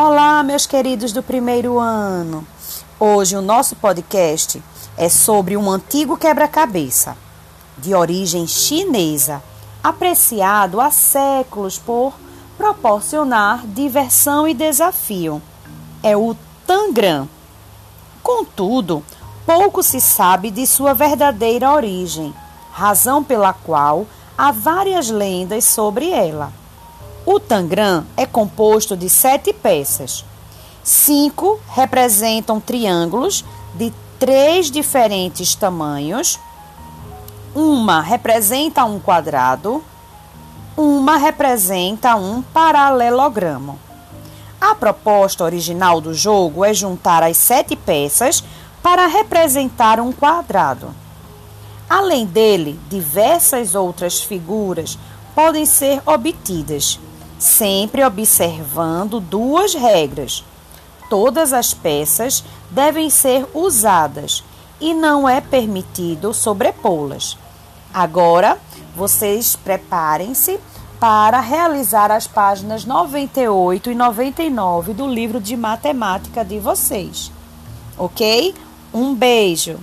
Olá, meus queridos do primeiro ano. Hoje o nosso podcast é sobre um antigo quebra-cabeça de origem chinesa, apreciado há séculos por proporcionar diversão e desafio. É o Tangram. Contudo, pouco se sabe de sua verdadeira origem, razão pela qual há várias lendas sobre ela. O tangram é composto de sete peças. Cinco representam triângulos de três diferentes tamanhos. Uma representa um quadrado. Uma representa um paralelogramo. A proposta original do jogo é juntar as sete peças para representar um quadrado. Além dele, diversas outras figuras podem ser obtidas sempre observando duas regras. Todas as peças devem ser usadas e não é permitido sobrepô-las. Agora, vocês preparem-se para realizar as páginas 98 e 99 do livro de matemática de vocês. Ok? Um beijo!